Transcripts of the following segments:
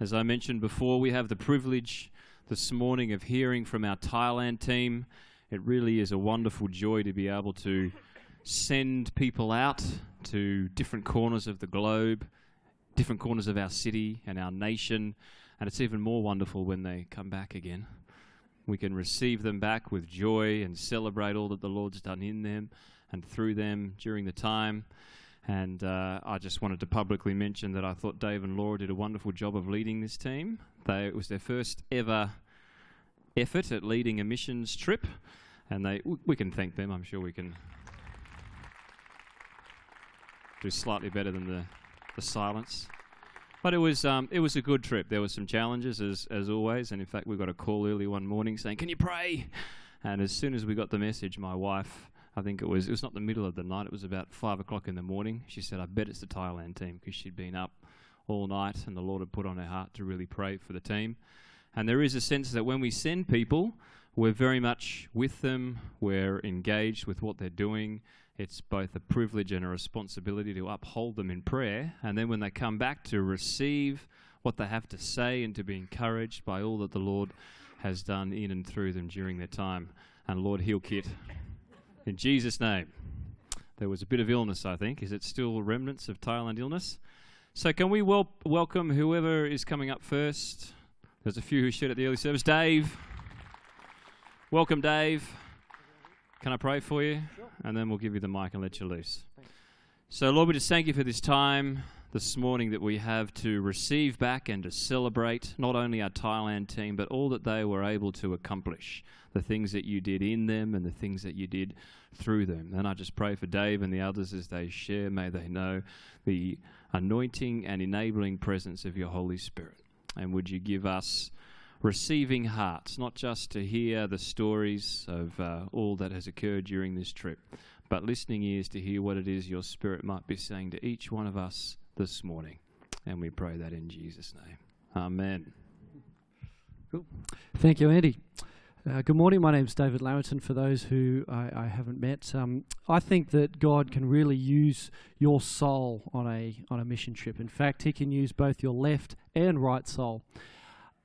As I mentioned before, we have the privilege this morning of hearing from our Thailand team. It really is a wonderful joy to be able to send people out to different corners of the globe, different corners of our city and our nation, and it's even more wonderful when they come back again. We can receive them back with joy and celebrate all that the Lord's done in them and through them during the time. And uh, I just wanted to publicly mention that I thought Dave and Laura did a wonderful job of leading this team. They, it was their first ever effort at leading a missions trip, and they w- we can thank them. I'm sure we can do slightly better than the, the silence. But it was um, it was a good trip. There were some challenges as as always, and in fact we got a call early one morning saying, "Can you pray?" And as soon as we got the message, my wife, I think it was it was not the middle of the night. It was about five o'clock in the morning. She said, "I bet it's the Thailand team," because she'd been up all night, and the Lord had put on her heart to really pray for the team. And there is a sense that when we send people, we're very much with them. We're engaged with what they're doing. It's both a privilege and a responsibility to uphold them in prayer. And then when they come back to receive what they have to say and to be encouraged by all that the Lord has done in and through them during their time. And Lord, heal Kit. In Jesus' name. There was a bit of illness, I think. Is it still remnants of Thailand illness? So, can we wel- welcome whoever is coming up first? There's a few who shared at the early service. Dave. Welcome, Dave. Can I pray for you? Sure. And then we'll give you the mic and let you loose. Thanks. So, Lord, we just thank you for this time this morning that we have to receive back and to celebrate not only our Thailand team, but all that they were able to accomplish, the things that you did in them and the things that you did through them. And I just pray for Dave and the others as they share, may they know the anointing and enabling presence of your Holy Spirit. And would you give us receiving hearts, not just to hear the stories of uh, all that has occurred during this trip, but listening ears to hear what it is your Spirit might be saying to each one of us this morning. And we pray that in Jesus' name. Amen. Cool. Thank you, Andy. Uh, good morning. My name is David Lamerton. For those who I, I haven't met, um, I think that God can really use your soul on a on a mission trip. In fact, He can use both your left and right soul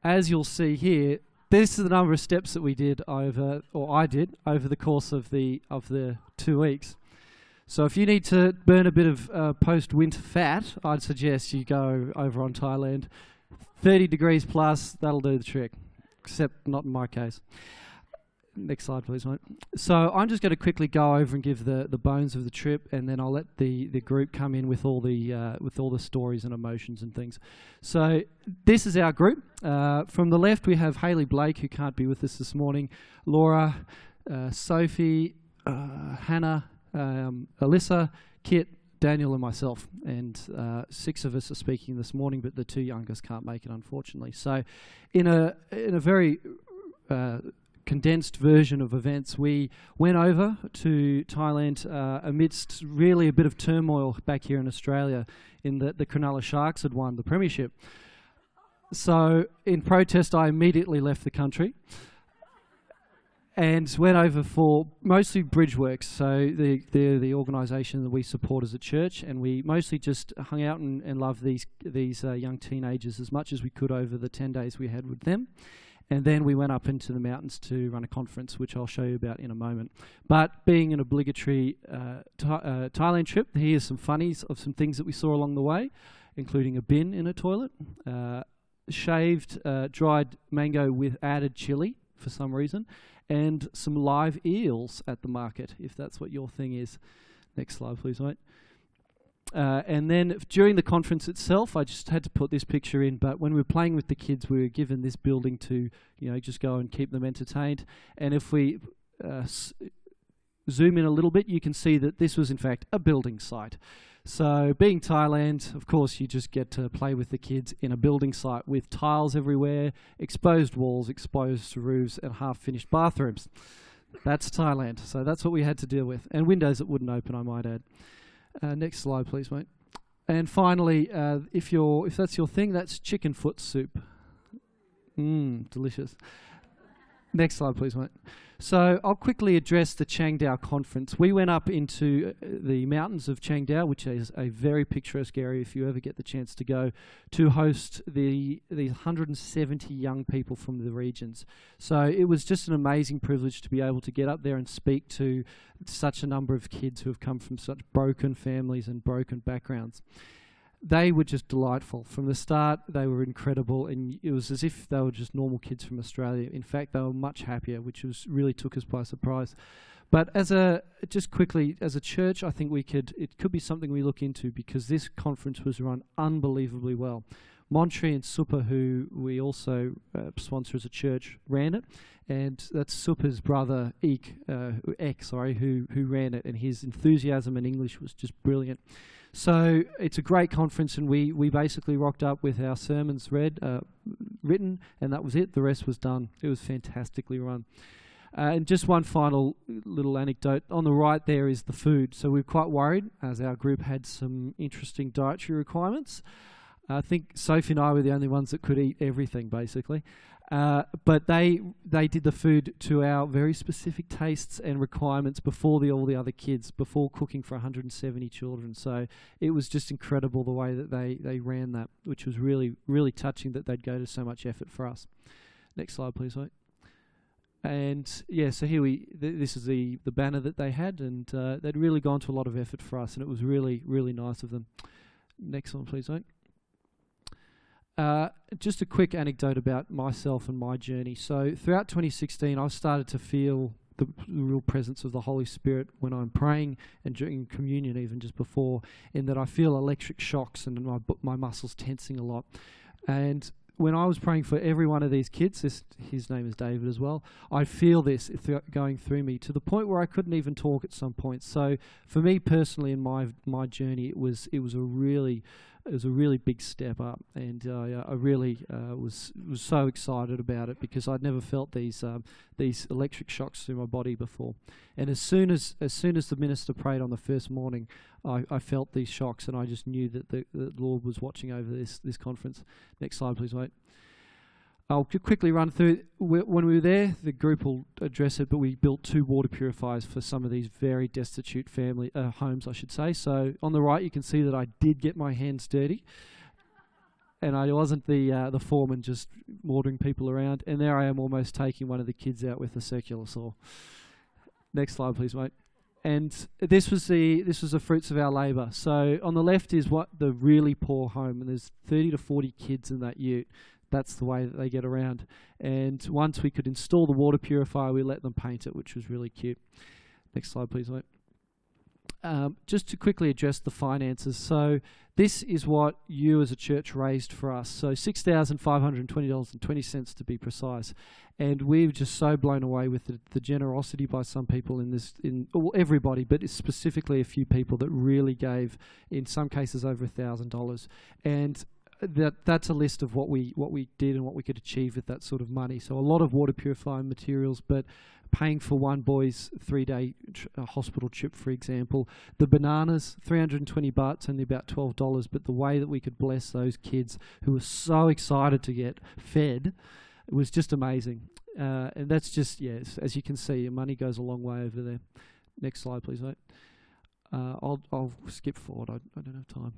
as you'll see here, this is the number of steps that we did over, or I did, over the course of the of the two weeks. So if you need to burn a bit of uh, post-winter fat, I'd suggest you go over on Thailand. 30 degrees plus, that'll do the trick. Except not in my case. Next slide, please, mate. So I'm just going to quickly go over and give the, the bones of the trip, and then I'll let the, the group come in with all the uh, with all the stories and emotions and things. So this is our group. Uh, from the left, we have Haley Blake, who can't be with us this morning. Laura, uh, Sophie, uh, Hannah, um, Alyssa, Kit, Daniel, and myself. And uh, six of us are speaking this morning, but the two youngest can't make it, unfortunately. So, in a in a very uh, condensed version of events. We went over to Thailand uh, amidst really a bit of turmoil back here in Australia, in that the Cronulla Sharks had won the premiership. So, in protest, I immediately left the country and went over for mostly bridge works. So the the the organisation that we support as a church, and we mostly just hung out and, and loved these these uh, young teenagers as much as we could over the ten days we had with them. And then we went up into the mountains to run a conference, which I'll show you about in a moment. But being an obligatory uh, uh, Thailand trip, here's some funnies of some things that we saw along the way, including a bin in a toilet, uh, shaved uh, dried mango with added chili for some reason, and some live eels at the market, if that's what your thing is. Next slide, please, mate. Uh, and then during the conference itself, I just had to put this picture in. But when we were playing with the kids, we were given this building to, you know, just go and keep them entertained. And if we uh, zoom in a little bit, you can see that this was in fact a building site. So, being Thailand, of course, you just get to play with the kids in a building site with tiles everywhere, exposed walls, exposed roofs, and half finished bathrooms. That's Thailand. So, that's what we had to deal with. And windows that wouldn't open, I might add. Uh, next slide, please, mate. And finally, uh, if you're if that's your thing, that's chicken foot soup. Mmm, delicious. Next slide, please, mate. So I'll quickly address the Chiang Dao conference. We went up into uh, the mountains of Chiang Dao, which is a very picturesque area if you ever get the chance to go, to host the these 170 young people from the regions. So it was just an amazing privilege to be able to get up there and speak to such a number of kids who have come from such broken families and broken backgrounds they were just delightful from the start. They were incredible, and it was as if they were just normal kids from Australia. In fact, they were much happier, which was really took us by surprise. But as a just quickly as a church, I think we could it could be something we look into because this conference was run unbelievably well. Montreal and Super, who we also uh, sponsor as a church, ran it, and that's Super's brother Eek, uh, Ek, sorry, who who ran it, and his enthusiasm in English was just brilliant. So it's a great conference, and we, we basically rocked up with our sermons read, uh, written, and that was it. The rest was done. It was fantastically run. Uh, and just one final little anecdote. On the right there is the food. So we are quite worried as our group had some interesting dietary requirements. I think Sophie and I were the only ones that could eat everything, basically. Uh, but they they did the food to our very specific tastes and requirements before the all the other kids, before cooking for 170 children. So it was just incredible the way that they they ran that, which was really really touching that they'd go to so much effort for us. Next slide, please. And yeah, so here we th- this is the the banner that they had, and uh, they'd really gone to a lot of effort for us, and it was really really nice of them. Next one, please. Uh, just a quick anecdote about myself and my journey. So, throughout 2016, I started to feel the real presence of the Holy Spirit when I'm praying and during communion, even just before, in that I feel electric shocks and my my muscles tensing a lot. And when I was praying for every one of these kids, this, his name is David as well, I feel this th- going through me to the point where I couldn't even talk at some point. So for me personally in my my journey, it was it was a really it was a really big step up, and uh, I really uh, was was so excited about it because I'd never felt these um, these electric shocks through my body before. And as soon as as soon as the minister prayed on the first morning, I, I felt these shocks, and I just knew that the, the Lord was watching over this this conference. Next slide, please, mate. I'll quickly run through. When we were there, the group will address it, but we built two water purifiers for some of these very destitute family uh, homes, I should say. So on the right, you can see that I did get my hands dirty, and I wasn't the uh, the foreman just ordering people around. And there I am, almost taking one of the kids out with a circular saw. Next slide, please, mate and this was the this was the fruits of our labour. So on the left is what the really poor home, and there's 30 to 40 kids in that ute that's the way that they get around. And once we could install the water purifier, we let them paint it, which was really cute. Next slide, please, mate. Um, just to quickly address the finances. So this is what you as a church raised for us. So six thousand five hundred and twenty dollars and twenty cents to be precise. And we're just so blown away with the, the generosity by some people in this, in well, everybody, but specifically a few people that really gave, in some cases, over a thousand dollars. And that that's a list of what we what we did and what we could achieve with that sort of money. So a lot of water purifying materials, but paying for one boy's three day tr- uh, hospital trip, for example. The bananas, 320 bahts, only about $12, but the way that we could bless those kids who were so excited to get fed was just amazing. Uh, and that's just, yes, as you can see, your money goes a long way over there. Next slide, please, mate. Uh, I'll, I'll skip forward, I, I don't have time.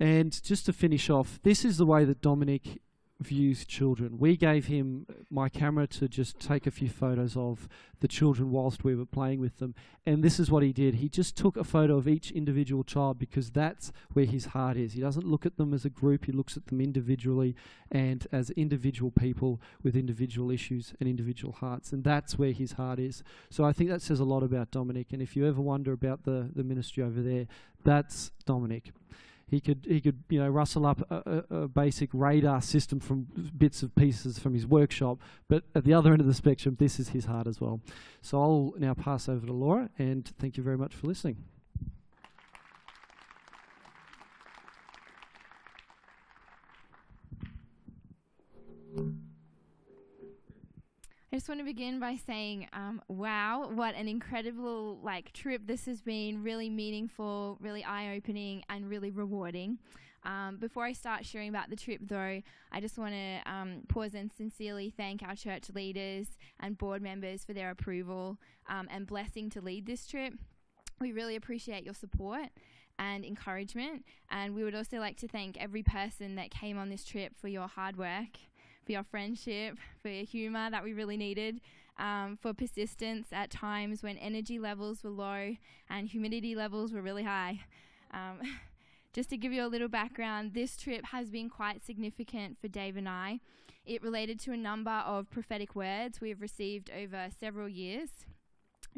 And just to finish off, this is the way that Dominic views children. We gave him my camera to just take a few photos of the children whilst we were playing with them. And this is what he did. He just took a photo of each individual child because that's where his heart is. He doesn't look at them as a group, he looks at them individually and as individual people with individual issues and individual hearts. And that's where his heart is. So I think that says a lot about Dominic. And if you ever wonder about the, the ministry over there, that's Dominic. He could he could you know rustle up a, a, a, basic radar system from bits of pieces from his workshop, but at the other end of the spectrum, this is his heart as well. So I'll now pass over to Laura, and thank you very much for listening. I just want to begin by saying, um, wow, what an incredible like trip this has been. Really meaningful, really eye-opening, and really rewarding. Um, before I start sharing about the trip, though, I just want to um, pause and sincerely thank our church leaders and board members for their approval um, and blessing to lead this trip. We really appreciate your support and encouragement, and we would also like to thank every person that came on this trip for your hard work, for your friendship, for your humour that we really needed. Um, for persistence at times when energy levels were low and humidity levels were really high. Um, Just to give you a little background, this trip has been quite significant for Dave and I. It related to a number of prophetic words we have received over several years,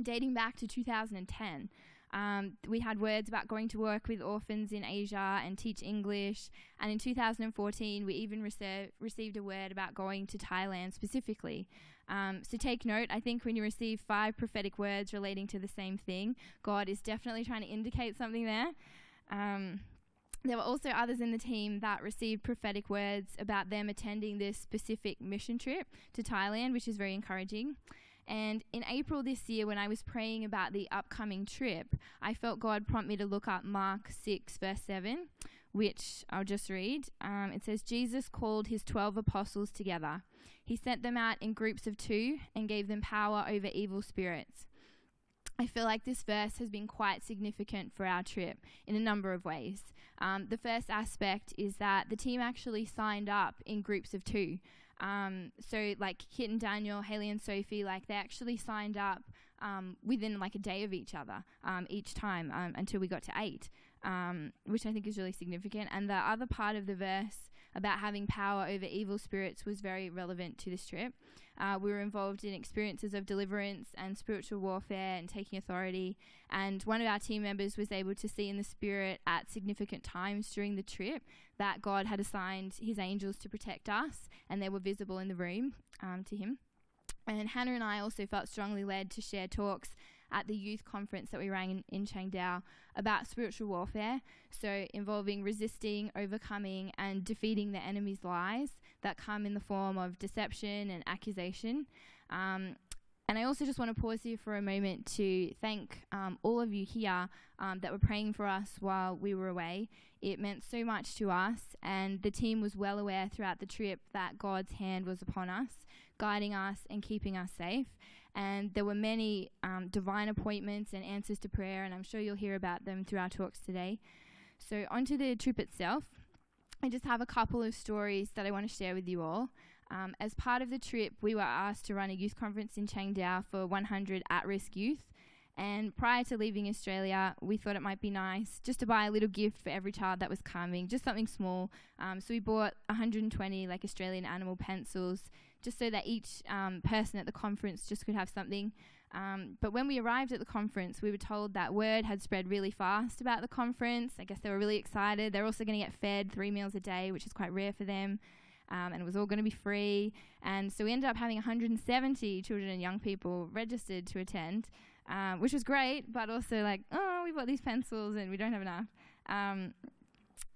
dating back to 2010. Um, we had words about going to work with orphans in Asia and teach English. And in 2014, we even rece- received a word about going to Thailand specifically. Um, so take note, I think when you receive five prophetic words relating to the same thing, God is definitely trying to indicate something there. Um, there were also others in the team that received prophetic words about them attending this specific mission trip to Thailand, which is very encouraging. And in April this year, when I was praying about the upcoming trip, I felt God prompt me to look up Mark 6, verse 7, which I'll just read. Um, it says, Jesus called his 12 apostles together. He sent them out in groups of two and gave them power over evil spirits. I feel like this verse has been quite significant for our trip in a number of ways. Um, the first aspect is that the team actually signed up in groups of two. Um, so, like Kit and Daniel, Haley and Sophie, like they actually signed up um, within like a day of each other um, each time um, until we got to eight, um, which I think is really significant. And the other part of the verse about having power over evil spirits was very relevant to this trip. Uh, we were involved in experiences of deliverance and spiritual warfare and taking authority. And one of our team members was able to see in the spirit at significant times during the trip that God had assigned his angels to protect us, and they were visible in the room um, to him. And Hannah and I also felt strongly led to share talks at the youth conference that we ran in, in Chiang Dao about spiritual warfare. So, involving resisting, overcoming, and defeating the enemy's lies that come in the form of deception and accusation. Um, and I also just want to pause here for a moment to thank um, all of you here um, that were praying for us while we were away. It meant so much to us, and the team was well aware throughout the trip that God's hand was upon us, guiding us and keeping us safe and there were many um, divine appointments and answers to prayer, and I'm sure you'll hear about them through our talks today. So, onto the trip itself. I just have a couple of stories that I want to share with you all. Um, as part of the trip, we were asked to run a youth conference in Chiang Dao for 100 at risk youth. And prior to leaving Australia, we thought it might be nice just to buy a little gift for every child that was coming, just something small. Um, so we bought 120 like Australian animal pencils, just so that each um, person at the conference just could have something. Um, but when we arrived at the conference, we were told that word had spread really fast about the conference. I guess they were really excited. They're also going to get fed three meals a day, which is quite rare for them. Um, and it was all going to be free. And so we ended up having 170 children and young people registered to attend um, which was great, but also like, oh, we bought these pencils and we don't have enough. Um,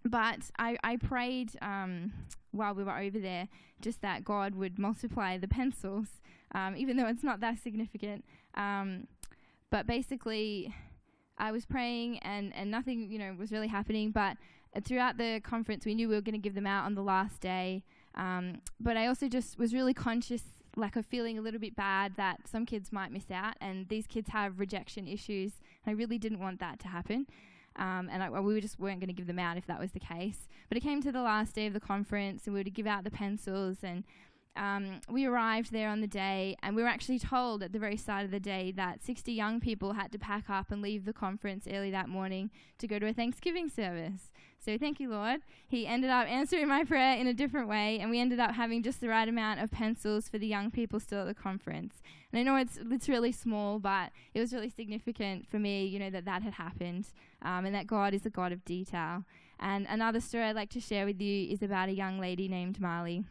but I, I prayed um, while we were over there just that God would multiply the pencils, um, even though it's not that significant. Um, but basically, I was praying and, and nothing, you know, was really happening. But throughout the conference, we knew we were going to give them out on the last day. Um, but I also just was really conscious like of feeling a little bit bad that some kids might miss out, and these kids have rejection issues. I really didn't want that to happen. Um, and I, well, we just weren't going to give them out if that was the case. But it came to the last day of the conference, and we were to give out the pencils, and um, we arrived there on the day, and we were actually told at the very start of the day that 60 young people had to pack up and leave the conference early that morning to go to a Thanksgiving service. So thank you, Lord. He ended up answering my prayer in a different way, and we ended up having just the right amount of pencils for the young people still at the conference. And I know it's it's really small, but it was really significant for me, you know, that that had happened, um, and that God is a God of detail. And another story I'd like to share with you is about a young lady named Marley.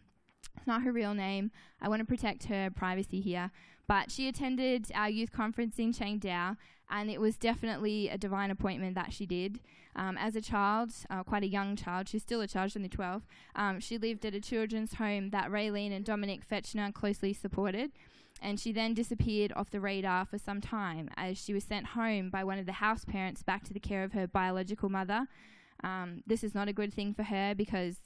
It's not her real name. I want to protect her privacy here. But she attended our youth conference in Chiang Dao, and it was definitely a divine appointment that she did. Um, as a child, uh, quite a young child, she's still a child, she's only 12, um, she lived at a children's home that Raylene and Dominic Fetchner closely supported. And she then disappeared off the radar for some time as she was sent home by one of the house parents back to the care of her biological mother. um, this is not a good thing for her because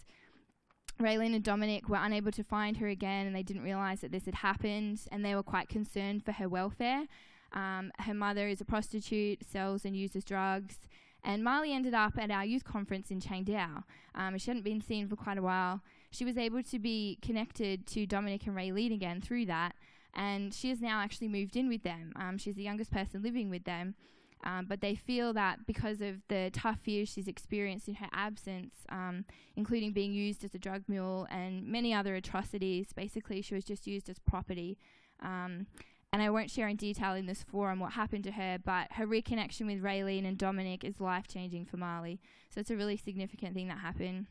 Raylene and Dominic were unable to find her again and they didn't realize that this had happened and they were quite concerned for her welfare. Um, her mother is a prostitute, sells and uses drugs. And Marley ended up at our youth conference in Chiang Dao. Um, she hadn't been seen for quite a while. She was able to be connected to Dominic and Raylene again through that. And she has now actually moved in with them. Um, she's the youngest person living with them. Um, but they feel that because of the tough years she's experienced in her absence, um, including being used as a drug mule and many other atrocities, basically she was just used as property. Um, and I won't share in detail in this forum what happened to her, but her reconnection with Raylene and Dominic is life changing for Marley. So it's a really significant thing that happened.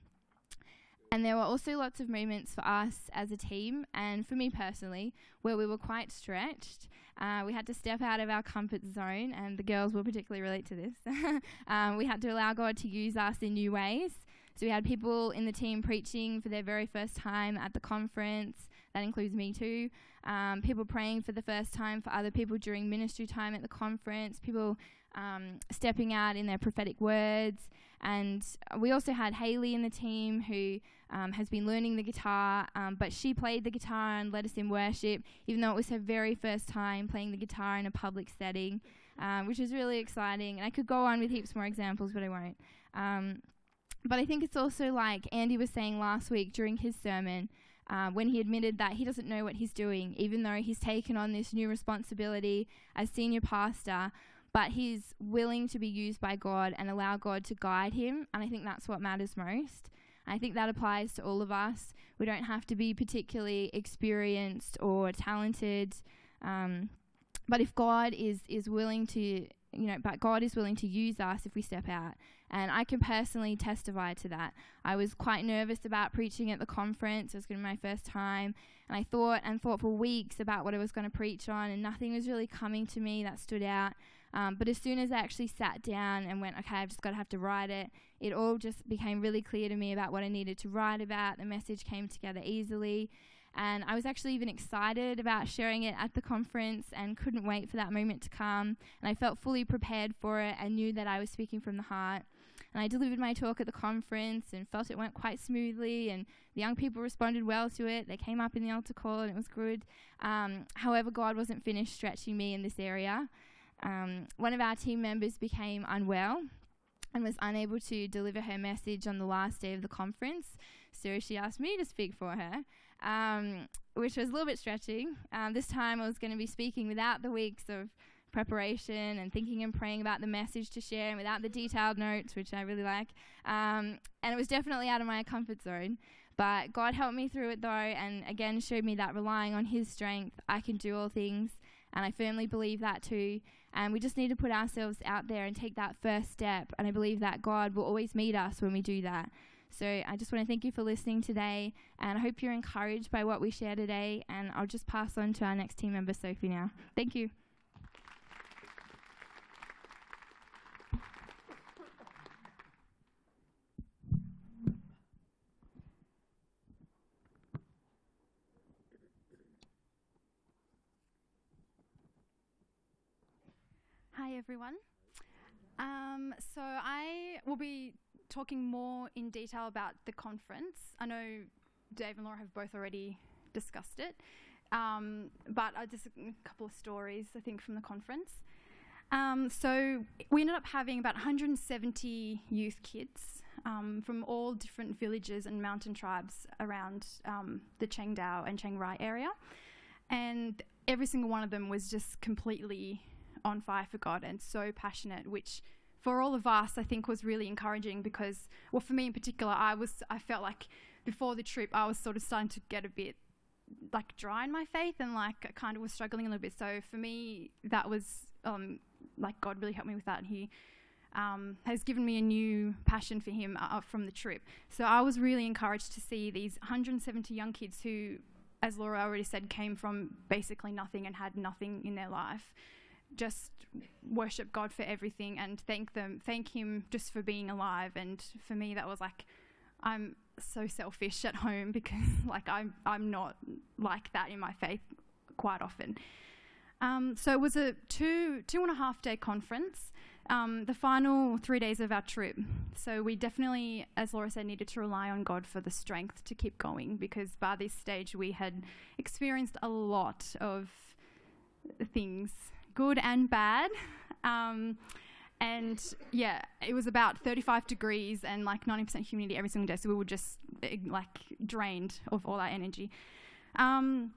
And there were also lots of moments for us as a team and for me personally where we were quite stretched. Uh, we had to step out of our comfort zone, and the girls will particularly relate to this. um, we had to allow God to use us in new ways. So we had people in the team preaching for their very first time at the conference. That includes me too. Um, people praying for the first time for other people during ministry time at the conference. People um, stepping out in their prophetic words. And we also had Haley in the team who um, has been learning the guitar, um, but she played the guitar and led us in worship, even though it was her very first time playing the guitar in a public setting, um, which is really exciting. And I could go on with heaps more examples, but I won't. Um, but I think it's also like Andy was saying last week during his sermon. Uh, when he admitted that he doesn't know what he's doing, even though he's taken on this new responsibility as senior pastor, but he's willing to be used by God and allow God to guide him. And I think that's what matters most. I think that applies to all of us. We don't have to be particularly experienced or talented. Um, but if God is, is willing to, you know, but God is willing to use us if we step out. And I can personally testify to that. I was quite nervous about preaching at the conference. It was going to be my first time. And I thought and thought for weeks about what I was going to preach on, and nothing was really coming to me that stood out. Um, but as soon as I actually sat down and went, okay, I've just got to have to write it, it all just became really clear to me about what I needed to write about. The message came together easily. And I was actually even excited about sharing it at the conference and couldn't wait for that moment to come. And I felt fully prepared for it and knew that I was speaking from the heart. And I delivered my talk at the conference and felt it went quite smoothly. And the young people responded well to it. They came up in the altar call and it was good. Um, however, God wasn't finished stretching me in this area um, one of our team members became unwell and was unable to deliver her message on the last day of the conference. So she asked me to speak for her, um, which was a little bit stretching. Um, this time I was going to be speaking without the weeks of preparation and thinking and praying about the message to share and without the detailed notes, which I really like. Um, and it was definitely out of my comfort zone. But God helped me through it though, and again showed me that relying on His strength, I can do all things. And I firmly believe that too. And we just need to put ourselves out there and take that first step. And I believe that God will always meet us when we do that. So I just want to thank you for listening today. And I hope you're encouraged by what we share today. And I'll just pass on to our next team member, Sophie, now. Thank you. Hi, everyone. Um, so, I will be talking more in detail about the conference. I know Dave and Laura have both already discussed it, um, but uh, just a couple of stories, I think, from the conference. Um, so, we ended up having about 170 youth kids um, from all different villages and mountain tribes around um, the Chiang Dao and Chiang Rai area. And every single one of them was just completely on fire for God and so passionate, which for all of us I think was really encouraging because, well, for me in particular, I was I felt like before the trip I was sort of starting to get a bit like dry in my faith and like I kind of was struggling a little bit. So for me, that was um, like God really helped me with that. He um, has given me a new passion for Him uh, from the trip. So I was really encouraged to see these 170 young kids who, as Laura already said, came from basically nothing and had nothing in their life just worship God for everything and thank them, thank Him just for being alive. And for me, that was like, I'm so selfish at home because like I'm I'm not like that in my faith quite often. Um, so it was a two two and a half day conference. um, the final three days of our trip. So we definitely, as Laura said, needed to rely on God for the strength to keep going because by this stage we had experienced a lot of things, good and bad. Um, and yeah, it was about 35 degrees and like 90% humidity every single day. So we were just like drained of all our energy. Um,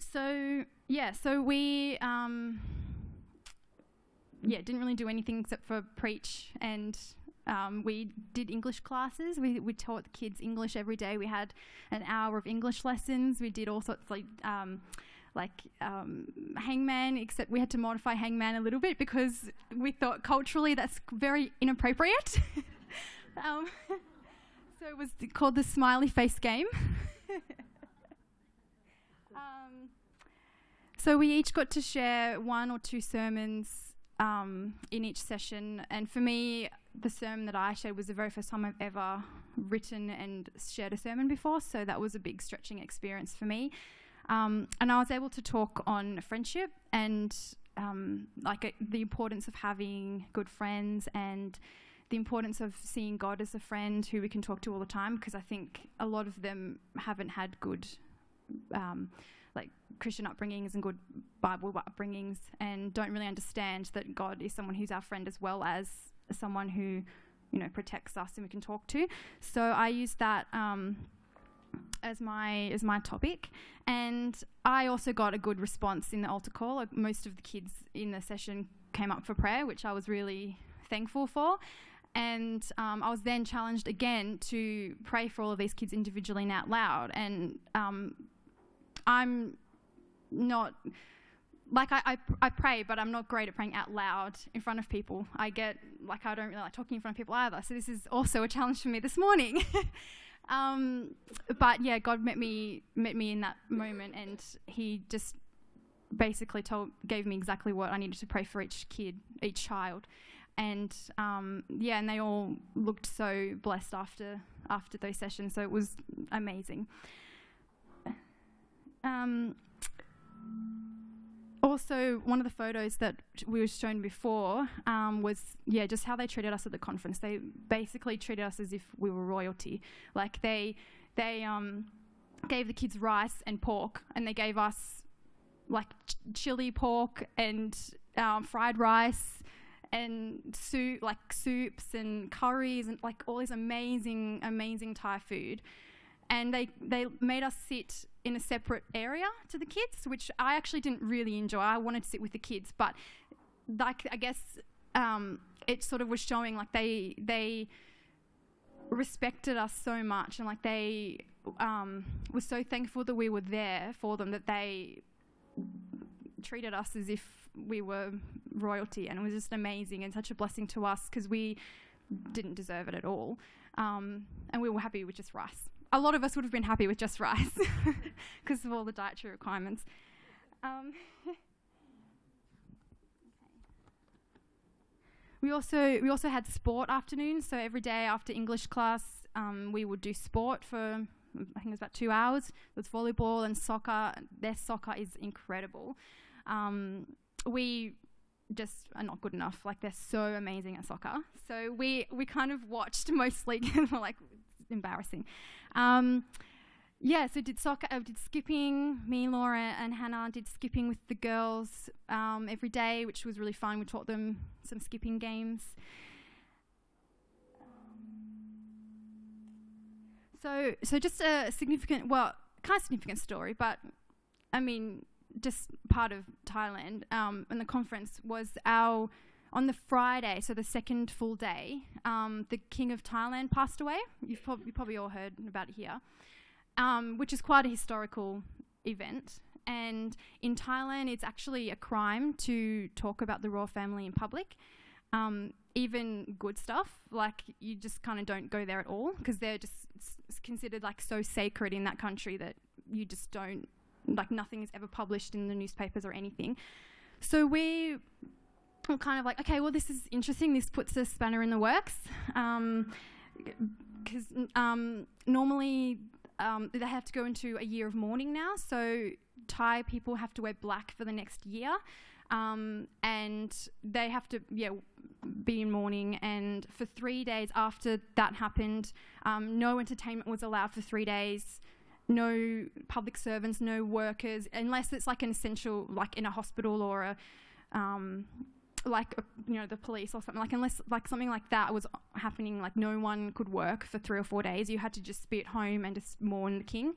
so yeah, so we um, yeah didn't really do anything except for preach and. Um, we did English classes. We, we taught the kids English every day. We had an hour of English lessons. We did all sorts like um, like um, Hangman, except we had to modify Hangman a little bit because we thought culturally that's very inappropriate. um, so it was called the smiley face game. um, so we each got to share one or two sermons um, in each session, and for me, the sermon that I shared was the very first time I've ever written and shared a sermon before, so that was a big stretching experience for me. Um, and I was able to talk on friendship and um, like uh, the importance of having good friends and the importance of seeing God as a friend who we can talk to all the time because I think a lot of them haven't had good um, like Christian upbringings and good Bible upbringings and don't really understand that God is someone who's our friend as well as someone who you know protects us and we can talk to. So I use that um, as my as my topic, and I also got a good response in the altar call. Like most of the kids in the session came up for prayer, which I was really thankful for. And um, I was then challenged again to pray for all of these kids individually and out loud. And um, I'm not like I, I, I, pray, but I'm not great at praying out loud in front of people. I get like I don't really like talking in front of people either. So this is also a challenge for me this morning. Um, but yeah, God met me met me in that moment, and He just basically told gave me exactly what I needed to pray for each kid, each child, and um, yeah, and they all looked so blessed after after those sessions. So it was amazing. Um, also, one of the photos that we were shown before um, was, yeah, just how they treated us at the conference. They basically treated us as if we were royalty. Like they, they um, gave the kids rice and pork, and they gave us like ch- chili pork and um, fried rice and soup, like soups and curries and like all this amazing, amazing Thai food and they, they made us sit in a separate area to the kids, which I actually didn't really enjoy. I wanted to sit with the kids, but like I guess um, it sort of was showing like they they respected us so much and like they um, were so thankful that we were there for them that they treated us as if we were royalty and it was just amazing and such a blessing to us because we didn't deserve it at all um, and we were happy with just rice a lot of us would have been happy with just rice because of all the dietary requirements. Um, we also we also had sport afternoons. So every day after English class, um, we would do sport for I think it was about two hours. With volleyball and soccer. Their soccer is incredible. Um, we just are not good enough. Like they're so amazing at soccer. So we we kind of watched mostly we're like embarrassing. Um, yeah, so did soccer, uh, did skipping. Me, Laura, and Hannah did skipping with the girls um, every day, which was really fun. We taught them some skipping games. So, so just a significant, well, kind of significant story, but I mean, just part of Thailand. Um, and the conference was our on the Friday, so the second full day, um, the King of Thailand passed away. You've prob- you probably all heard about it here, um, which is quite a historical event. And in Thailand, it's actually a crime to talk about the royal family in public. Um, even good stuff, like you just kind of don't go there at all because they're just s- considered like so sacred in that country that you just don't, like nothing is ever published in the newspapers or anything. So we I'm kind of like, okay, well, this is interesting. This puts a spanner in the works. Because um, um, normally um, they have to go into a year of mourning now. So Thai people have to wear black for the next year. Um, and they have to, yeah, be in mourning. And for three days after that happened, um, no entertainment was allowed for three days. No public servants, no workers, unless it's like an essential, like in a hospital or a, um, like you know the police or something. Like unless like something like that was happening, like no one could work for three or four days. You had to just be at home and just mourn the king.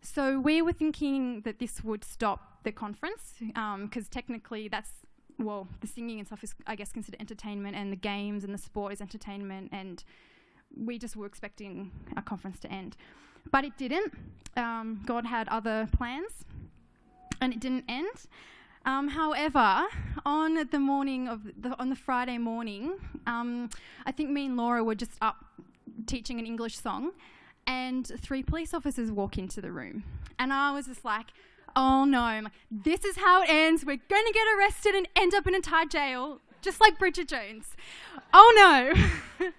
So we were thinking that this would stop the conference because um, technically that's well, the singing and stuff is, I guess, considered entertainment, and the games and the sport is entertainment, and we just were expecting our conference to end. But it didn't. Um, God had other plans, and it didn't end. Um, however, on the morning of the, on the Friday morning, um, I think me and Laura were just up teaching an English song, and three police officers walk into the room, and I was just like, oh no, this is how it ends. We're going to get arrested and end up in a Thai jail, just like Bridget Jones. Oh no. um,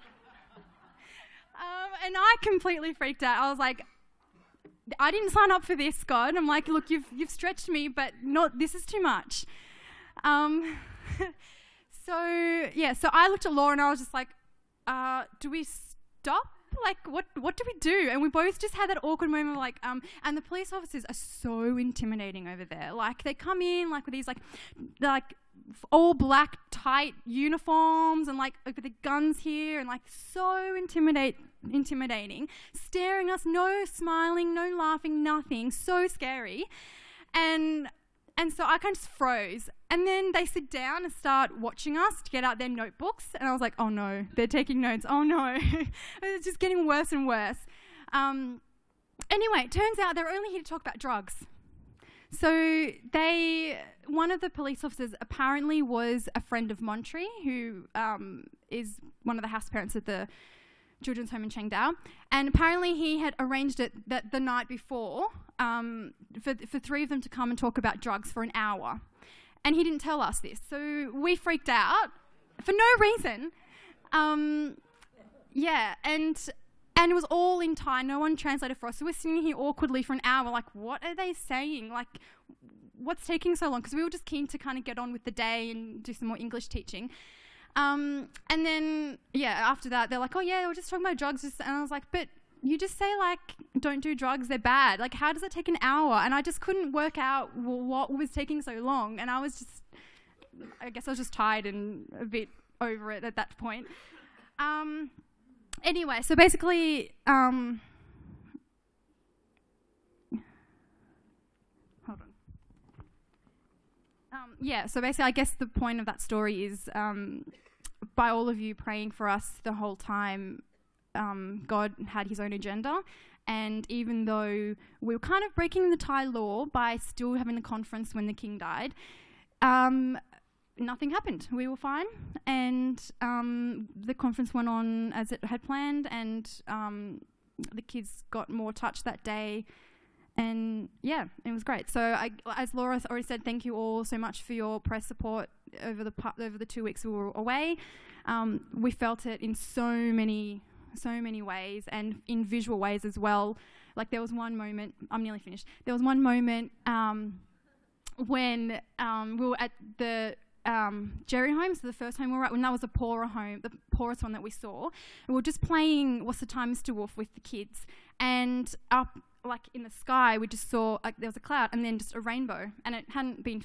and I completely freaked out. I was like, I didn't sign up for this, God. I'm like, look, you've, you've stretched me, but not, this is too much. Um, so, yeah, so I looked at Laura and I was just like, uh, do we stop like what what do we do and we both just had that awkward moment of like um and the police officers are so intimidating over there like they come in like with these like like all black tight uniforms and like with the guns here and like so intimidate intimidating staring us no smiling no laughing nothing so scary and and so I kind of just froze. And then they sit down and start watching us to get out their notebooks. And I was like, oh no, they're taking notes. Oh no. it's just getting worse and worse. Um, anyway, it turns out they're only here to talk about drugs. So they, one of the police officers apparently was a friend of Montre, who um, is one of the house parents at the children's home in Chiang Dao. And apparently he had arranged it that the night before um, for, for three of them to come and talk about drugs for an hour. And he didn't tell us this. So we freaked out for no reason. Um, yeah, and and it was all in Thai. No one translated for us. So we're sitting here awkwardly for an hour, like, what are they saying? Like, what's taking so long? Because we were just keen to kind of get on with the day and do some more English teaching. Um, and then, yeah, after that, they're like, oh, yeah, we're just talking about drugs. And I was like, but you just say, like, don't do drugs, they're bad. Like, how does it take an hour? And I just couldn't work out what was taking so long. And I was just, I guess I was just tired and a bit over it at that point. Um, anyway, so basically, um, hold on. Um, yeah, so basically, I guess the point of that story is um, by all of you praying for us the whole time, um, God had his own agenda. And even though we were kind of breaking the Thai law by still having the conference when the king died, um, nothing happened. We were fine. And um, the conference went on as it had planned, and um, the kids got more touch that day. And yeah, it was great. So, I, as Laura already said, thank you all so much for your press support over the over the two weeks we were away. Um, we felt it in so many so many ways and in visual ways as well. Like there was one moment, I'm nearly finished. There was one moment um, when um, we were at the um, Jerry home, so the first home we were at, when that was a poorer home, the poorest one that we saw. And we were just playing What's the Time, Mr. Wolf with the kids. And up like in the sky, we just saw like there was a cloud and then just a rainbow, and it hadn't been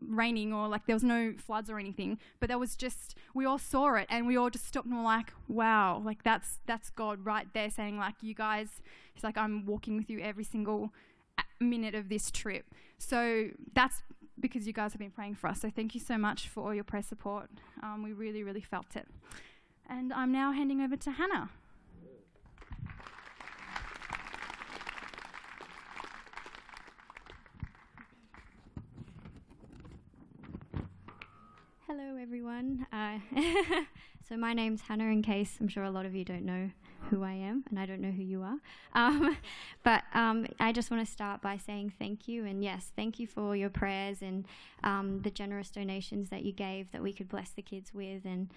raining or like there was no floods or anything, but there was just we all saw it and we all just stopped and were like, "Wow, like that's that's God right there saying like you guys." He's like, "I'm walking with you every single minute of this trip." So that's because you guys have been praying for us. So thank you so much for all your prayer support. Um, we really, really felt it. And I'm now handing over to Hannah. Hello, everyone. Uh, so, my name's Hannah, in case I'm sure a lot of you don't know who I am, and I don't know who you are. Um, but um, I just want to start by saying thank you. And yes, thank you for your prayers and um, the generous donations that you gave that we could bless the kids with. And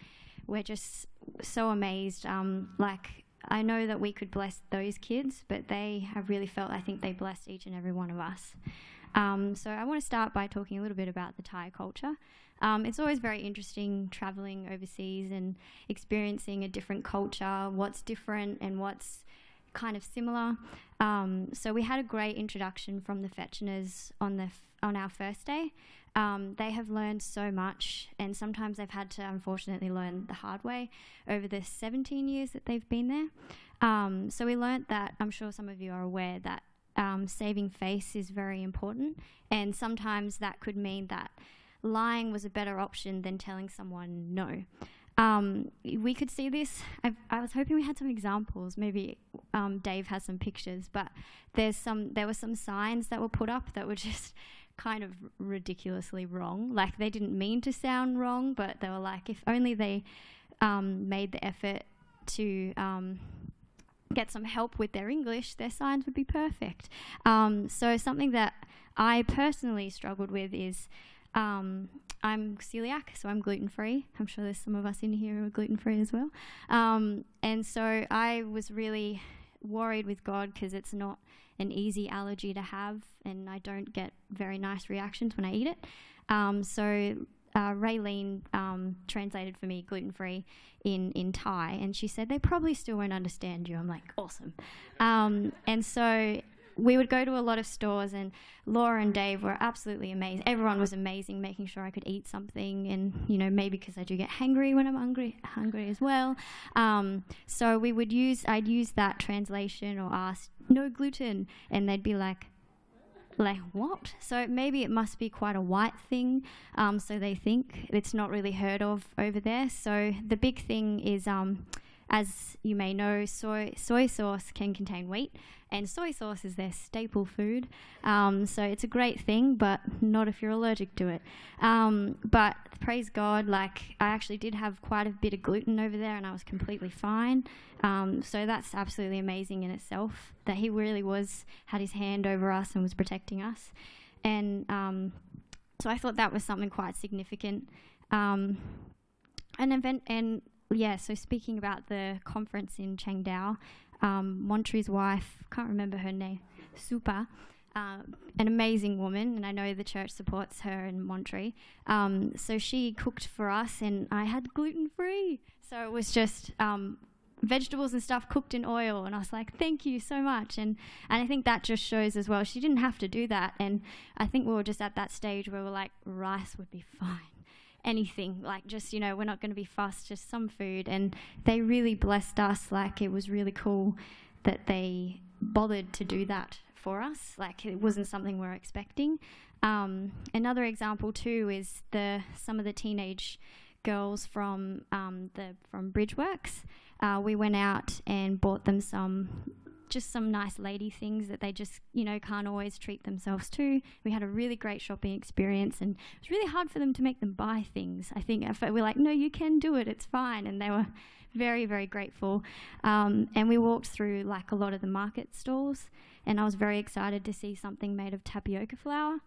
we're just so amazed. Um, like, I know that we could bless those kids, but they have really felt, I think they blessed each and every one of us. Um, so I want to start by talking a little bit about the Thai culture. Um, it's always very interesting traveling overseas and experiencing a different culture, what's different and what's kind of similar. Um, so we had a great introduction from the Fetcheners on the on our first day. Um, they have learned so much, and sometimes they've had to unfortunately learn the hard way over the 17 years that they've been there. Um, so we learned that I'm sure some of you are aware that um, saving face is very important, and sometimes that could mean that lying was a better option than telling someone no. Um, we could see this. I've, i was hoping we had some examples. Maybe um, Dave has some pictures, but there's some. There were some signs that were put up that were just kind of ridiculously wrong. Like they didn't mean to sound wrong, but they were like, if only they um, made the effort to um, get some help with their English, their signs would be perfect. Um, so something that I personally struggled with is um, I'm celiac, so I'm gluten free. I'm sure there's some of us in here who are gluten free as well. Um, and so I was really worried with God because it's not an easy allergy to have, and I don't get very nice reactions when I eat it. Um, so uh, Raylene um, translated for me gluten free in, in Thai, and she said, They probably still won't understand you. I'm like, Awesome. Um, and so we would go to a lot of stores, and Laura and Dave were absolutely amazing. Everyone was amazing, making sure I could eat something, and you know maybe because I do get hungry when I'm hungry, hungry as well. Um, so we would use, I'd use that translation or ask no gluten, and they'd be like, like what? So maybe it must be quite a white thing. Um, so they think it's not really heard of over there. So the big thing is, um, as you may know, soy soy sauce can contain wheat, and soy sauce is their staple food. Um, so it's a great thing, but not if you're allergic to it. Um, but praise God, like I actually did have quite a bit of gluten over there, and I was completely fine. Um, so that's absolutely amazing in itself that He really was had His hand over us and was protecting us, and um, so I thought that was something quite significant. Um, an event and yeah, so speaking about the conference in Chiang Dao, um, Montre's wife, can't remember her name, Supa, uh, an amazing woman, and I know the church supports her in Montre. Um, so she cooked for us, and I had gluten free. So it was just um, vegetables and stuff cooked in oil, and I was like, "Thank you so much." And and I think that just shows as well. She didn't have to do that, and I think we were just at that stage where we're like, rice would be fine anything like just you know we're not going to be fussed just some food. And they really blessed us. Like it was really cool that they bothered to do that for us. Like it wasn't something we are expecting. Um, another example too is the some of the teenage girls from um, the from Bridgeworks. Uh, we went out and bought them some just some nice lady things that they just, you know, can't always treat themselves to. We had a really great shopping experience and it was really hard for them to make them buy things. I think we're like, no, you can do it, it's fine. And they were very, very grateful. Um, and we walked through like a lot of the market stalls and I was very excited to see something made of tapioca flour.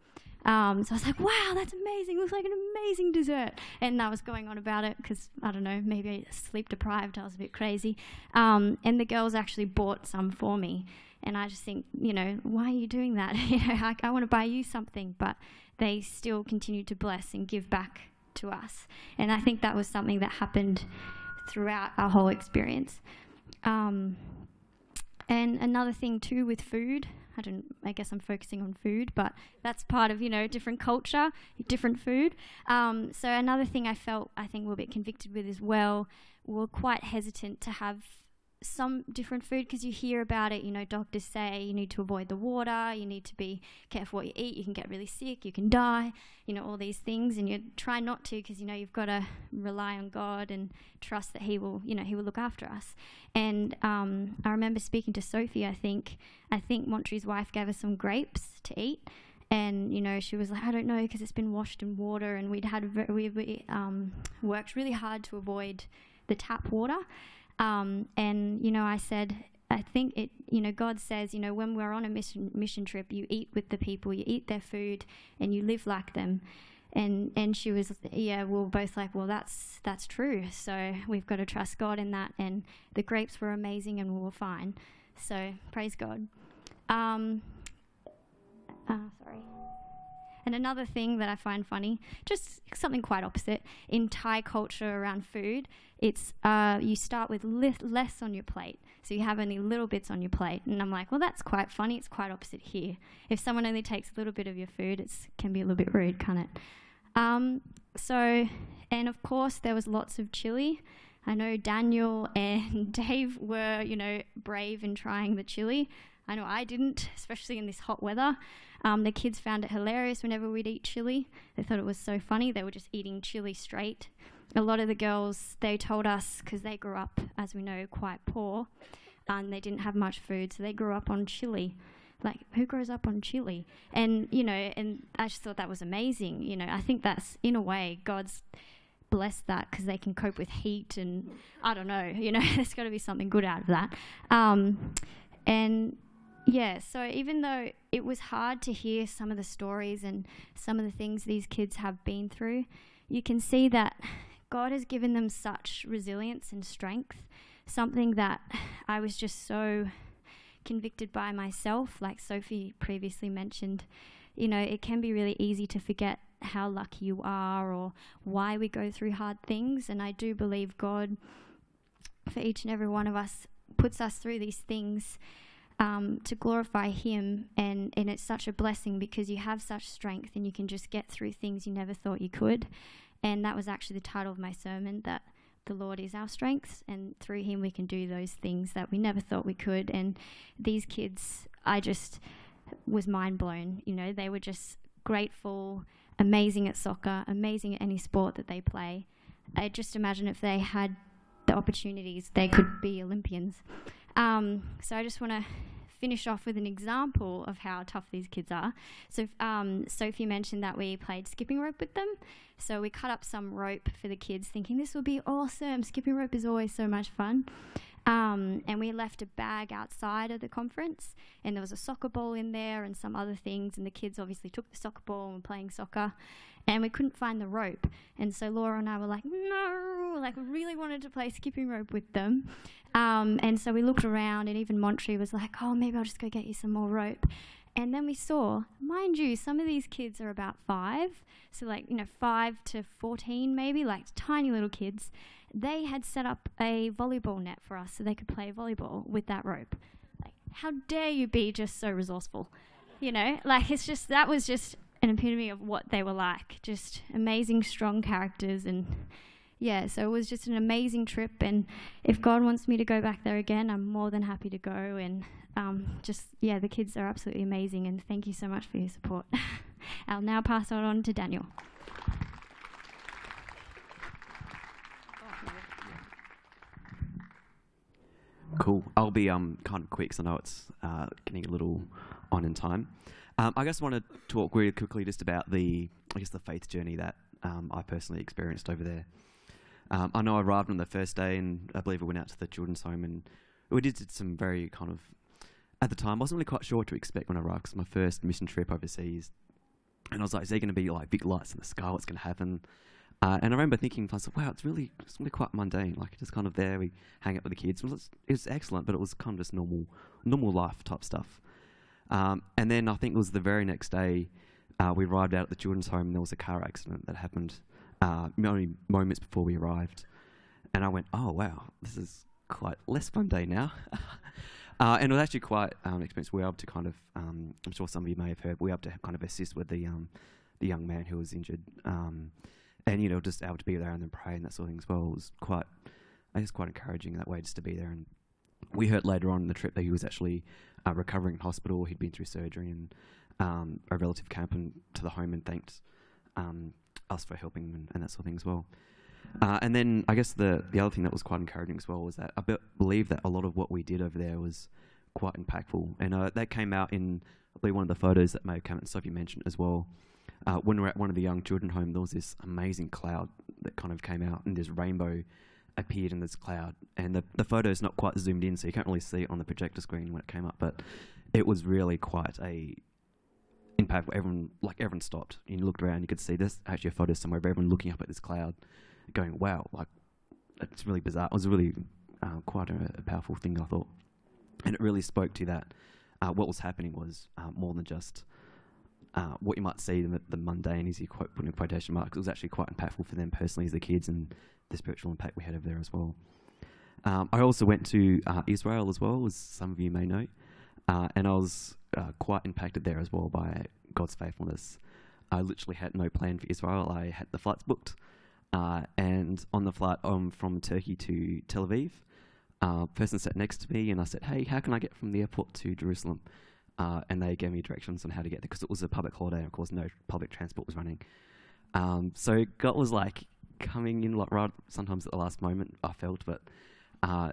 Um, so I was like, wow, that's amazing. Looks like an amazing dessert. And I was going on about it because, I don't know, maybe sleep deprived. I was a bit crazy. Um, and the girls actually bought some for me. And I just think, you know, why are you doing that? you know, I, I want to buy you something. But they still continued to bless and give back to us. And I think that was something that happened throughout our whole experience. Um, and another thing, too, with food, I don't. I guess I'm focusing on food, but that's part of you know different culture, different food. Um, so another thing I felt I think we're a bit convicted with as well. We're quite hesitant to have some different food because you hear about it. You know, doctors say you need to avoid the water, you need to be careful what you eat. You can get really sick, you can die. You know, all these things, and you try not to because you know you've got to rely on God and trust that He will, you know, He will look after us. And um, I remember speaking to Sophie. I think I think Montre's wife gave us some grapes to eat. And you know, she was like, "I don't know," because it's been washed in water, and we'd had we, we um, worked really hard to avoid the tap water. Um, and, you know, I said, I think it, you know, God says, you know, when we're on a mission, mission trip, you eat with the people, you eat their food, and you live like them. And and she was, yeah, we are both like, well, that's that's true. So we've got to trust God in that. And the grapes were amazing, and we were fine. So praise God. Um, uh, sorry. and another thing that I find funny, just something quite opposite in Thai culture around food, it's uh, you start with less on your plate, so you have only little bits on your plate. And I'm like, well, that's quite funny. It's quite opposite here. If someone only takes a little bit of your food, it can be a little bit rude, can't it? Um, so, and of course, there was lots of chili. I know Daniel and Dave were, you know, brave in trying the chili. I know I didn't, especially in this hot weather. Um, the kids found it hilarious whenever we'd eat chili. They thought it was so funny. They were just eating chili straight. A lot of the girls, they told us, because they grew up, as we know, quite poor, and they didn't have much food, so they grew up on chili. Like, who grows up on chili? And, you know, and I just thought that was amazing. You know, I think that's, in a way, God's blessed that because they can cope with heat and I don't know, you know, there's got to be something good out of that. Um, and yeah, so even though it was hard to hear some of the stories and some of the things these kids have been through, you can see that God has given them such resilience and strength, something that I was just so convicted by myself, like Sophie previously mentioned. You know, it can be really easy to forget how lucky you are or why we go through hard things. And I do believe God, for each and every one of us, puts us through these things um, to glorify Him, and, and it's such a blessing because you have such strength and you can just get through things you never thought you could. And that was actually the title of my sermon that the Lord is our strength, and through Him we can do those things that we never thought we could. And these kids, I just was mind blown. You know, they were just grateful, amazing at soccer, amazing at any sport that they play. I just imagine if they had the opportunities, they could be Olympians. Um, so I just want to finish off with an example of how tough these kids are. So um, Sophie mentioned that we played skipping rope with them. So we cut up some rope for the kids, thinking this will be awesome. Skipping rope is always so much fun. Um, and we left a bag outside of the conference, and there was a soccer ball in there and some other things. And the kids obviously took the soccer ball and were playing soccer, and we couldn't find the rope. And so Laura and I were like, no, like we really wanted to play skipping rope with them. Um, and so we looked around, and even Montre was like, oh, maybe I'll just go get you some more rope. And then we saw, mind you, some of these kids are about five, so like, you know, five to 14 maybe, like tiny little kids. They had set up a volleyball net for us so they could play volleyball with that rope. Like, how dare you be just so resourceful? You know, like it's just, that was just an epitome of what they were like. Just amazing, strong characters and yeah, so it was just an amazing trip. And if God wants me to go back there again, I'm more than happy to go. And um, just, yeah, the kids are absolutely amazing. And thank you so much for your support. I'll now pass it on to Daniel. Cool. I'll be um kind of quick because I know it's uh, getting a little on in time. Um, I just want to talk really quickly just about the I guess the faith journey that um, I personally experienced over there. Um, I know I arrived on the first day, and I believe we went out to the children's home, and we did some very kind of. At the time, I wasn't really quite sure what to expect when I arrived. Cause my first mission trip overseas, and I was like, "Is there going to be like big lights in the sky? What's going to happen?" Uh, and I remember thinking to myself, "Wow, it's really, it's really quite mundane. Like just kind of there, we hang out with the kids. It was, it was excellent, but it was kind of just normal, normal life type stuff." Um, and then I think it was the very next day, uh, we arrived out at the children's home, and there was a car accident that happened uh, only moments before we arrived. And I went, oh, wow, this is quite less fun day now. uh, and it was actually quite um, experience. We were able to kind of, um, I'm sure some of you may have heard, we were able to kind of assist with the um, the young man who was injured. Um, and, you know, just able to be there and then pray and that sort of thing as well it was quite, I guess, quite encouraging that way just to be there. And we heard later on in the trip that he was actually uh, recovering in hospital. He'd been through surgery and um, a relative came up to the home and thanked um, us for helping and, and that sort of thing as well. Uh, and then I guess the the other thing that was quite encouraging as well was that I be- believe that a lot of what we did over there was quite impactful, and uh, that came out in I believe one of the photos that may have come out. And Sophie mentioned as well. Uh, when we were at one of the young children home, there was this amazing cloud that kind of came out, and this rainbow appeared in this cloud. And the the photo is not quite zoomed in, so you can't really see it on the projector screen when it came up, but it was really quite a impact where everyone like everyone stopped you looked around you could see this actually a photo somewhere of everyone looking up at this cloud going wow like it's really bizarre it was really uh, quite a, a, powerful thing i thought and it really spoke to that uh, what was happening was uh, more than just uh, what you might see the, the mundane is you quote put in quotation marks. It was actually quite impactful for them personally as the kids and the spiritual impact we had over there as well. Um, I also went to uh, Israel as well, as some of you may know, uh, and I was uh, quite impacted there as well by God's faithfulness. I literally had no plan for Israel. I had the flights booked, uh, and on the flight um, from Turkey to Tel Aviv, uh, person sat next to me, and I said, "Hey, how can I get from the airport to Jerusalem?" Uh, and they gave me directions on how to get there because it was a public holiday, and of course, no public transport was running. Um, so God was like coming in like right sometimes at the last moment. I felt, but uh,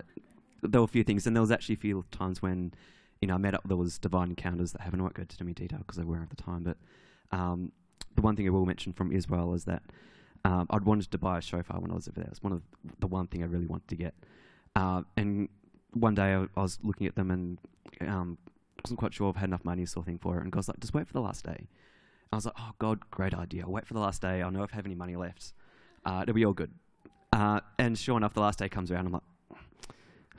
there were a few things, and there was actually a few times when you know I met up. There was divine encounters that haven't. Go into many detail because they weren't at the time, but um, the one thing I will mention from Israel is that um, I'd wanted to buy a shofar when I was over there. It was one of the one thing I really wanted to get. Uh, and one day I, I, was looking at them and um, wasn't quite sure if I had enough money sort of thing for it. And God's like, just wait for the last day. I was like, oh, God, great idea. I'll wait for the last day. I'll know if I have any money left. Uh, it'll be all good. Uh, and sure enough, the last day comes around. I'm like,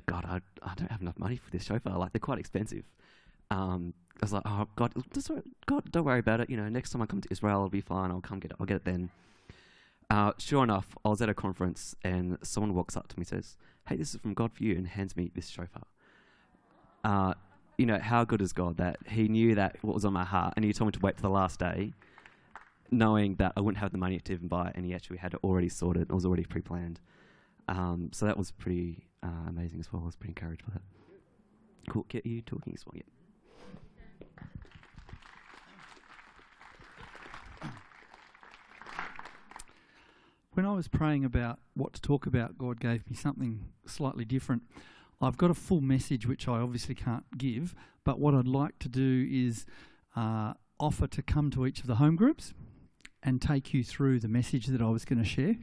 God, I, I don't have enough money for this shofar. Like, they're quite expensive. Um, I was like, oh, God, just, God, don't worry about it. You know, next time I come to Israel, I'll be fine. I'll come get it. I'll get it then. Uh, sure enough, I was at a conference and someone walks up to me and says, Hey, this is from God for you, and hands me this shofar. Uh, you know, how good is God that He knew that what was on my heart, and He told me to wait for the last day, knowing that I wouldn't have the money to even buy it, and He actually had it already sorted, it was already pre planned. Um, so that was pretty uh, amazing as well. I was pretty encouraged by that. Cool. Get you talking as well. Yeah. When I was praying about what to talk about, God gave me something slightly different. I've got a full message which I obviously can't give, but what I'd like to do is uh, offer to come to each of the home groups and take you through the message that I was going to share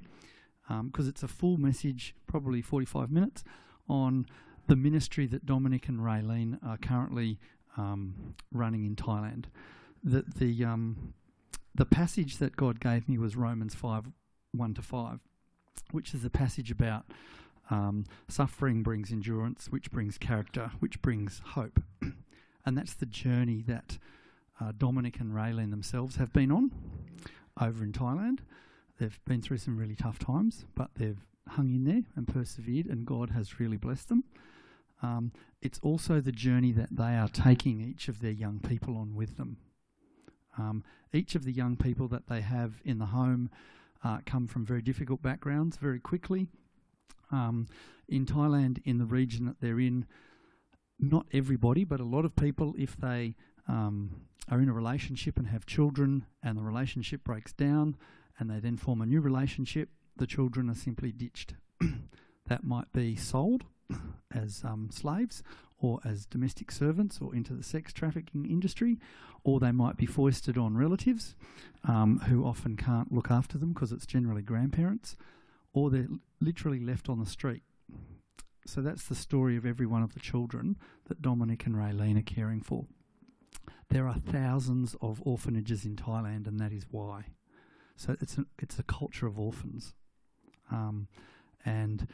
because um, it's a full message, probably 45 minutes, on the ministry that Dominic and Raylene are currently um, running in Thailand. The, the, um, the passage that God gave me was Romans 5 1 to 5, which is a passage about um, suffering brings endurance, which brings character, which brings hope. and that's the journey that uh, Dominic and Raylene themselves have been on over in Thailand. They've been through some really tough times, but they've hung in there and persevered, and God has really blessed them. Um, it's also the journey that they are taking each of their young people on with them. Um, each of the young people that they have in the home uh, come from very difficult backgrounds very quickly um, in Thailand, in the region that they're in, not everybody, but a lot of people, if they um, are in a relationship and have children and the relationship breaks down and they then form a new relationship, the children are simply ditched. that might be sold as um, slaves or as domestic servants or into the sex trafficking industry, or they might be foisted on relatives um, who often can't look after them because it's generally grandparents or they're literally left on the street. So that's the story of every one of the children that Dominic and Raylene are caring for. There are thousands of orphanages in Thailand, and that is why. So it's a, it's a culture of orphans. Um, and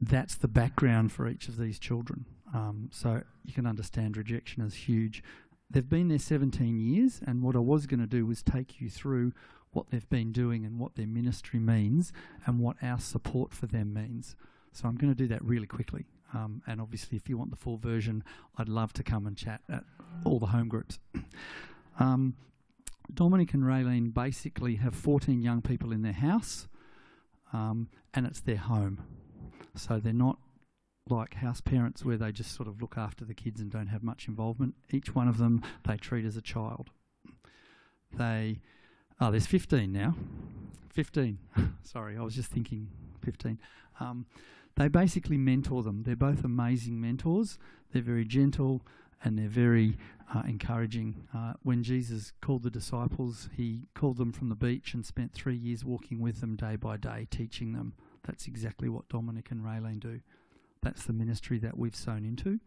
that's the background for each of these children. Um, so you can understand rejection is huge. They've been there 17 years, and what I was going to do was take you through what they've been doing and what their ministry means and what our support for them means. So I'm going to do that really quickly. Um, and obviously, if you want the full version, I'd love to come and chat at all the home groups. um, Dominic and Raylene basically have 14 young people in their house, um, and it's their home. So they're not like house parents where they just sort of look after the kids and don't have much involvement. Each one of them they treat as a child. They Oh, there's 15 now. 15. Sorry, I was just thinking 15. Um, they basically mentor them. They're both amazing mentors. They're very gentle and they're very uh, encouraging. Uh, when Jesus called the disciples, he called them from the beach and spent three years walking with them day by day, teaching them. That's exactly what Dominic and Raylene do. That's the ministry that we've sown into.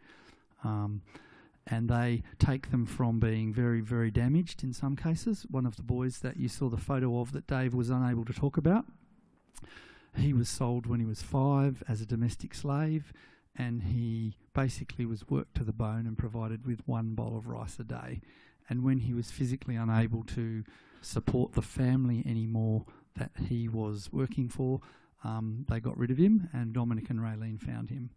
Um, and they take them from being very, very damaged in some cases. One of the boys that you saw the photo of that Dave was unable to talk about, he was sold when he was five as a domestic slave, and he basically was worked to the bone and provided with one bowl of rice a day. And when he was physically unable to support the family anymore that he was working for, um, they got rid of him, and Dominic and Raylene found him.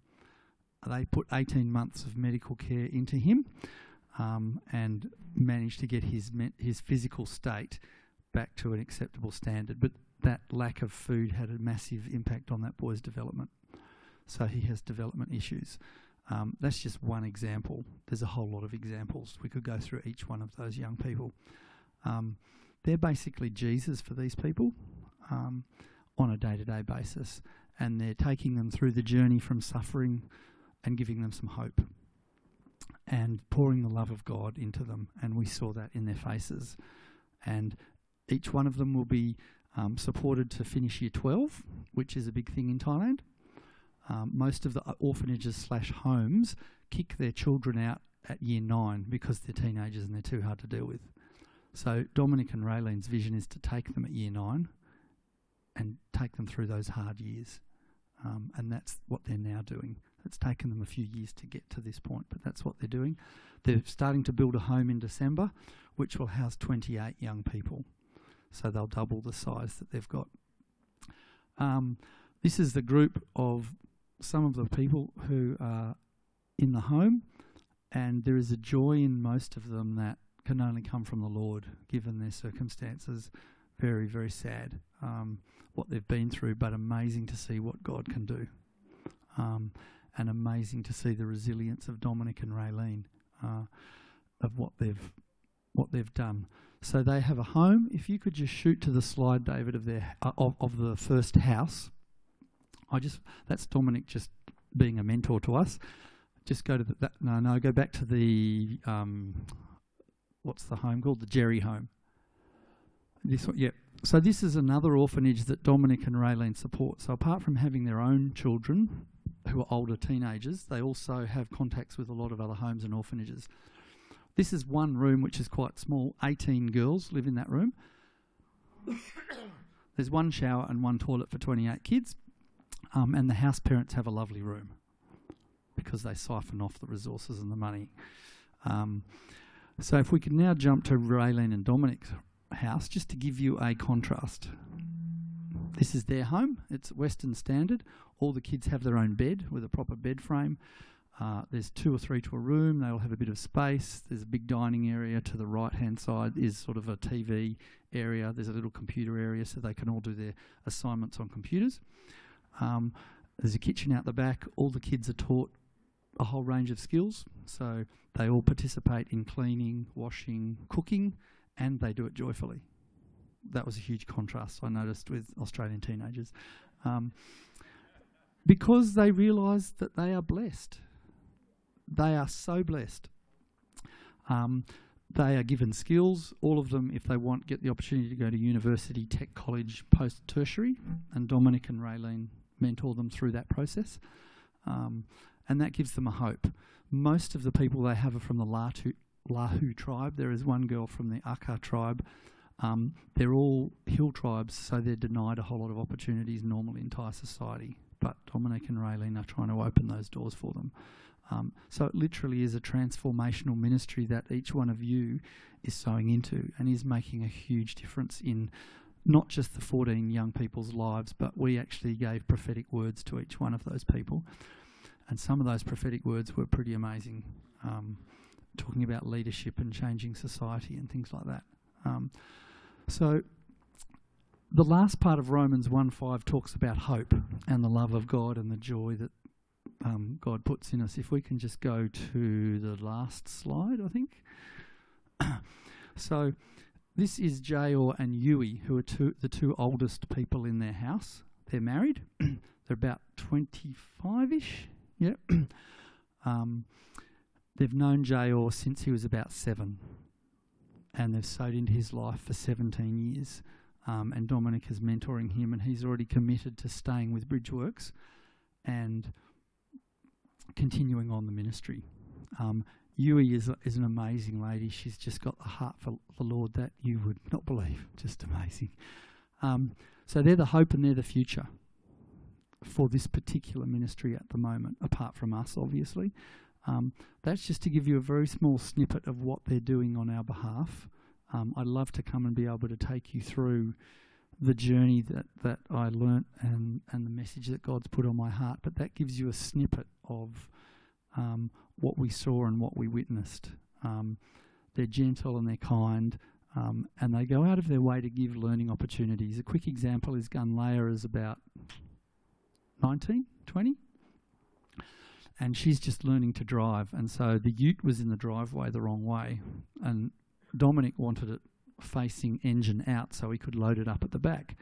They put 18 months of medical care into him um, and managed to get his his physical state back to an acceptable standard. But that lack of food had a massive impact on that boy's development. So he has development issues. Um, that's just one example. There's a whole lot of examples. We could go through each one of those young people. Um, they're basically Jesus for these people um, on a day to day basis, and they're taking them through the journey from suffering and giving them some hope and pouring the love of God into them. And we saw that in their faces. And each one of them will be um, supported to finish year 12, which is a big thing in Thailand. Um, most of the orphanages slash homes kick their children out at year nine because they're teenagers and they're too hard to deal with. So Dominic and Raylene's vision is to take them at year nine and take them through those hard years. Um, and that's what they're now doing. It's taken them a few years to get to this point, but that's what they're doing. They're starting to build a home in December, which will house 28 young people. So they'll double the size that they've got. Um, this is the group of some of the people who are in the home, and there is a joy in most of them that can only come from the Lord, given their circumstances. Very, very sad um, what they've been through, but amazing to see what God can do. Um, and amazing to see the resilience of Dominic and Raylene uh, of what they've what they've done. So they have a home. If you could just shoot to the slide, David, of their uh, of, of the first house. I just that's Dominic just being a mentor to us. Just go to the, that. No, no, go back to the um, what's the home called? The Jerry home. This one, yeah. So this is another orphanage that Dominic and Raylene support. So apart from having their own children who are older teenagers, they also have contacts with a lot of other homes and orphanages. This is one room which is quite small. 18 girls live in that room. There's one shower and one toilet for 28 kids. Um, and the house parents have a lovely room because they siphon off the resources and the money. Um, so if we could now jump to Raylene and Dominic's house, just to give you a contrast. This is their home. It's Western Standard. All the kids have their own bed with a proper bed frame. Uh, there's two or three to a room. They all have a bit of space. There's a big dining area. To the right hand side is sort of a TV area. There's a little computer area so they can all do their assignments on computers. Um, there's a kitchen out the back. All the kids are taught a whole range of skills. So they all participate in cleaning, washing, cooking, and they do it joyfully. That was a huge contrast I noticed with Australian teenagers. Um, because they realise that they are blessed. They are so blessed. Um, they are given skills. All of them, if they want, get the opportunity to go to university, tech college, post tertiary. And Dominic and Raylene mentor them through that process. Um, and that gives them a hope. Most of the people they have are from the Lahu, Lahu tribe. There is one girl from the Akha tribe. Um, they're all hill tribes, so they're denied a whole lot of opportunities normally in Thai society. But Dominic and Raylene are trying to open those doors for them. Um, so it literally is a transformational ministry that each one of you is sowing into and is making a huge difference in not just the 14 young people's lives, but we actually gave prophetic words to each one of those people. And some of those prophetic words were pretty amazing, um, talking about leadership and changing society and things like that. Um, so, the last part of Romans 1 5 talks about hope and the love of God and the joy that um, God puts in us. If we can just go to the last slide, I think. so, this is Jayor and Yui, who are two, the two oldest people in their house. They're married. They're about 25 ish. Yep. um, they've known Jayor since he was about seven, and they've sowed into his life for 17 years. Um, and Dominic is mentoring him, and he's already committed to staying with Bridgeworks and continuing on the ministry. Um, Yui is, is an amazing lady. She's just got the heart for the Lord that you would not believe. Just amazing. Um, so they're the hope and they're the future for this particular ministry at the moment, apart from us, obviously. Um, that's just to give you a very small snippet of what they're doing on our behalf. Um, I'd love to come and be able to take you through the journey that, that I learnt and, and the message that God's put on my heart, but that gives you a snippet of um, what we saw and what we witnessed. Um, they're gentle and they're kind, um, and they go out of their way to give learning opportunities. A quick example is Gunlaya is about 19, 20, and she's just learning to drive, and so the ute was in the driveway the wrong way, and Dominic wanted it facing engine out so he could load it up at the back.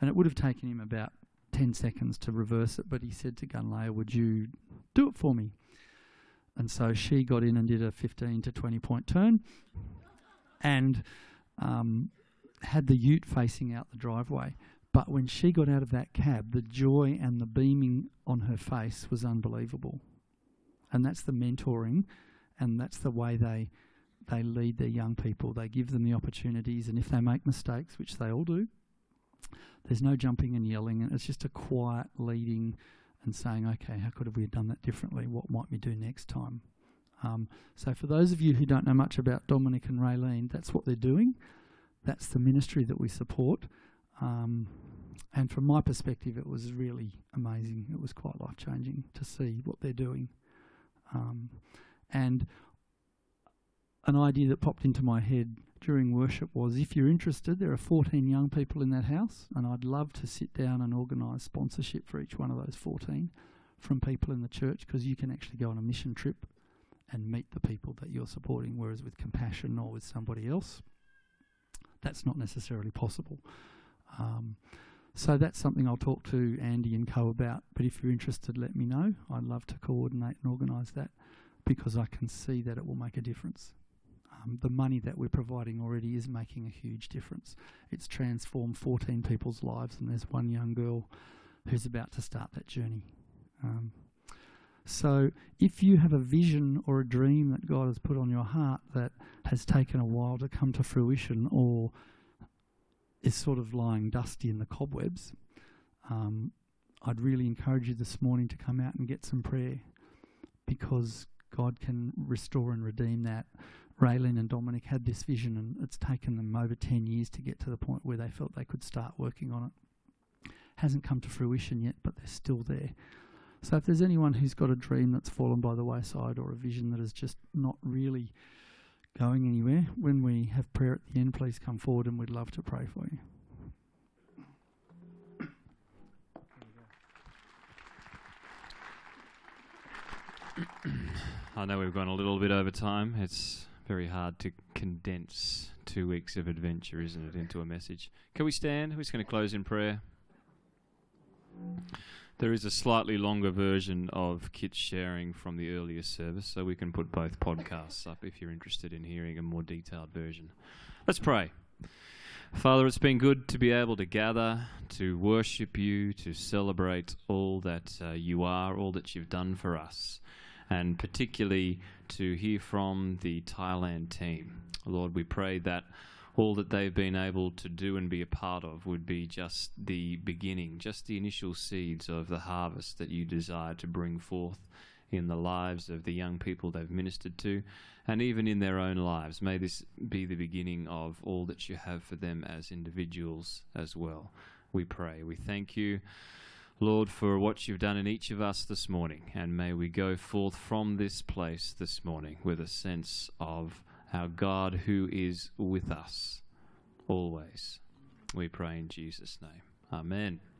And it would have taken him about 10 seconds to reverse it, but he said to Gunlaya, Would you do it for me? And so she got in and did a 15 to 20 point turn and um, had the ute facing out the driveway. But when she got out of that cab, the joy and the beaming on her face was unbelievable. And that's the mentoring, and that's the way they they lead their young people. They give them the opportunities, and if they make mistakes, which they all do, there's no jumping and yelling, and it's just a quiet leading and saying, okay, how could we have done that differently? What might we do next time? Um, so, for those of you who don't know much about Dominic and Raylene, that's what they're doing. That's the ministry that we support. Um, and from my perspective, it was really amazing. It was quite life changing to see what they're doing. Um, and an idea that popped into my head during worship was if you're interested, there are 14 young people in that house, and I'd love to sit down and organise sponsorship for each one of those 14 from people in the church because you can actually go on a mission trip and meet the people that you're supporting, whereas with compassion or with somebody else, that's not necessarily possible. Um, so that's something I'll talk to Andy and Co about. But if you're interested, let me know. I'd love to coordinate and organise that because I can see that it will make a difference um, the money that we're providing already is making a huge difference. It's transformed 14 people's lives, and there's one young girl who's about to start that journey. Um, so, if you have a vision or a dream that God has put on your heart that has taken a while to come to fruition or is sort of lying dusty in the cobwebs, um, I'd really encourage you this morning to come out and get some prayer because God can restore and redeem that Raylene and Dominic had this vision, and it's taken them over 10 years to get to the point where they felt they could start working on it. Hasn't come to fruition yet, but they're still there. So if there's anyone who's got a dream that's fallen by the wayside or a vision that is just not really going anywhere, when we have prayer at the end, please come forward and we'd love to pray for you. I know we've gone a little bit over time. It's very hard to condense two weeks of adventure, isn't it, into a message. Can we stand? We're just going to close in prayer. There is a slightly longer version of Kit's sharing from the earlier service, so we can put both podcasts up if you're interested in hearing a more detailed version. Let's pray. Father, it's been good to be able to gather, to worship you, to celebrate all that uh, you are, all that you've done for us and particularly to hear from the Thailand team. Lord, we pray that all that they've been able to do and be a part of would be just the beginning, just the initial seeds of the harvest that you desire to bring forth in the lives of the young people they've ministered to, and even in their own lives. May this be the beginning of all that you have for them as individuals as well. We pray. We thank you. Lord, for what you've done in each of us this morning. And may we go forth from this place this morning with a sense of our God who is with us always. We pray in Jesus' name. Amen.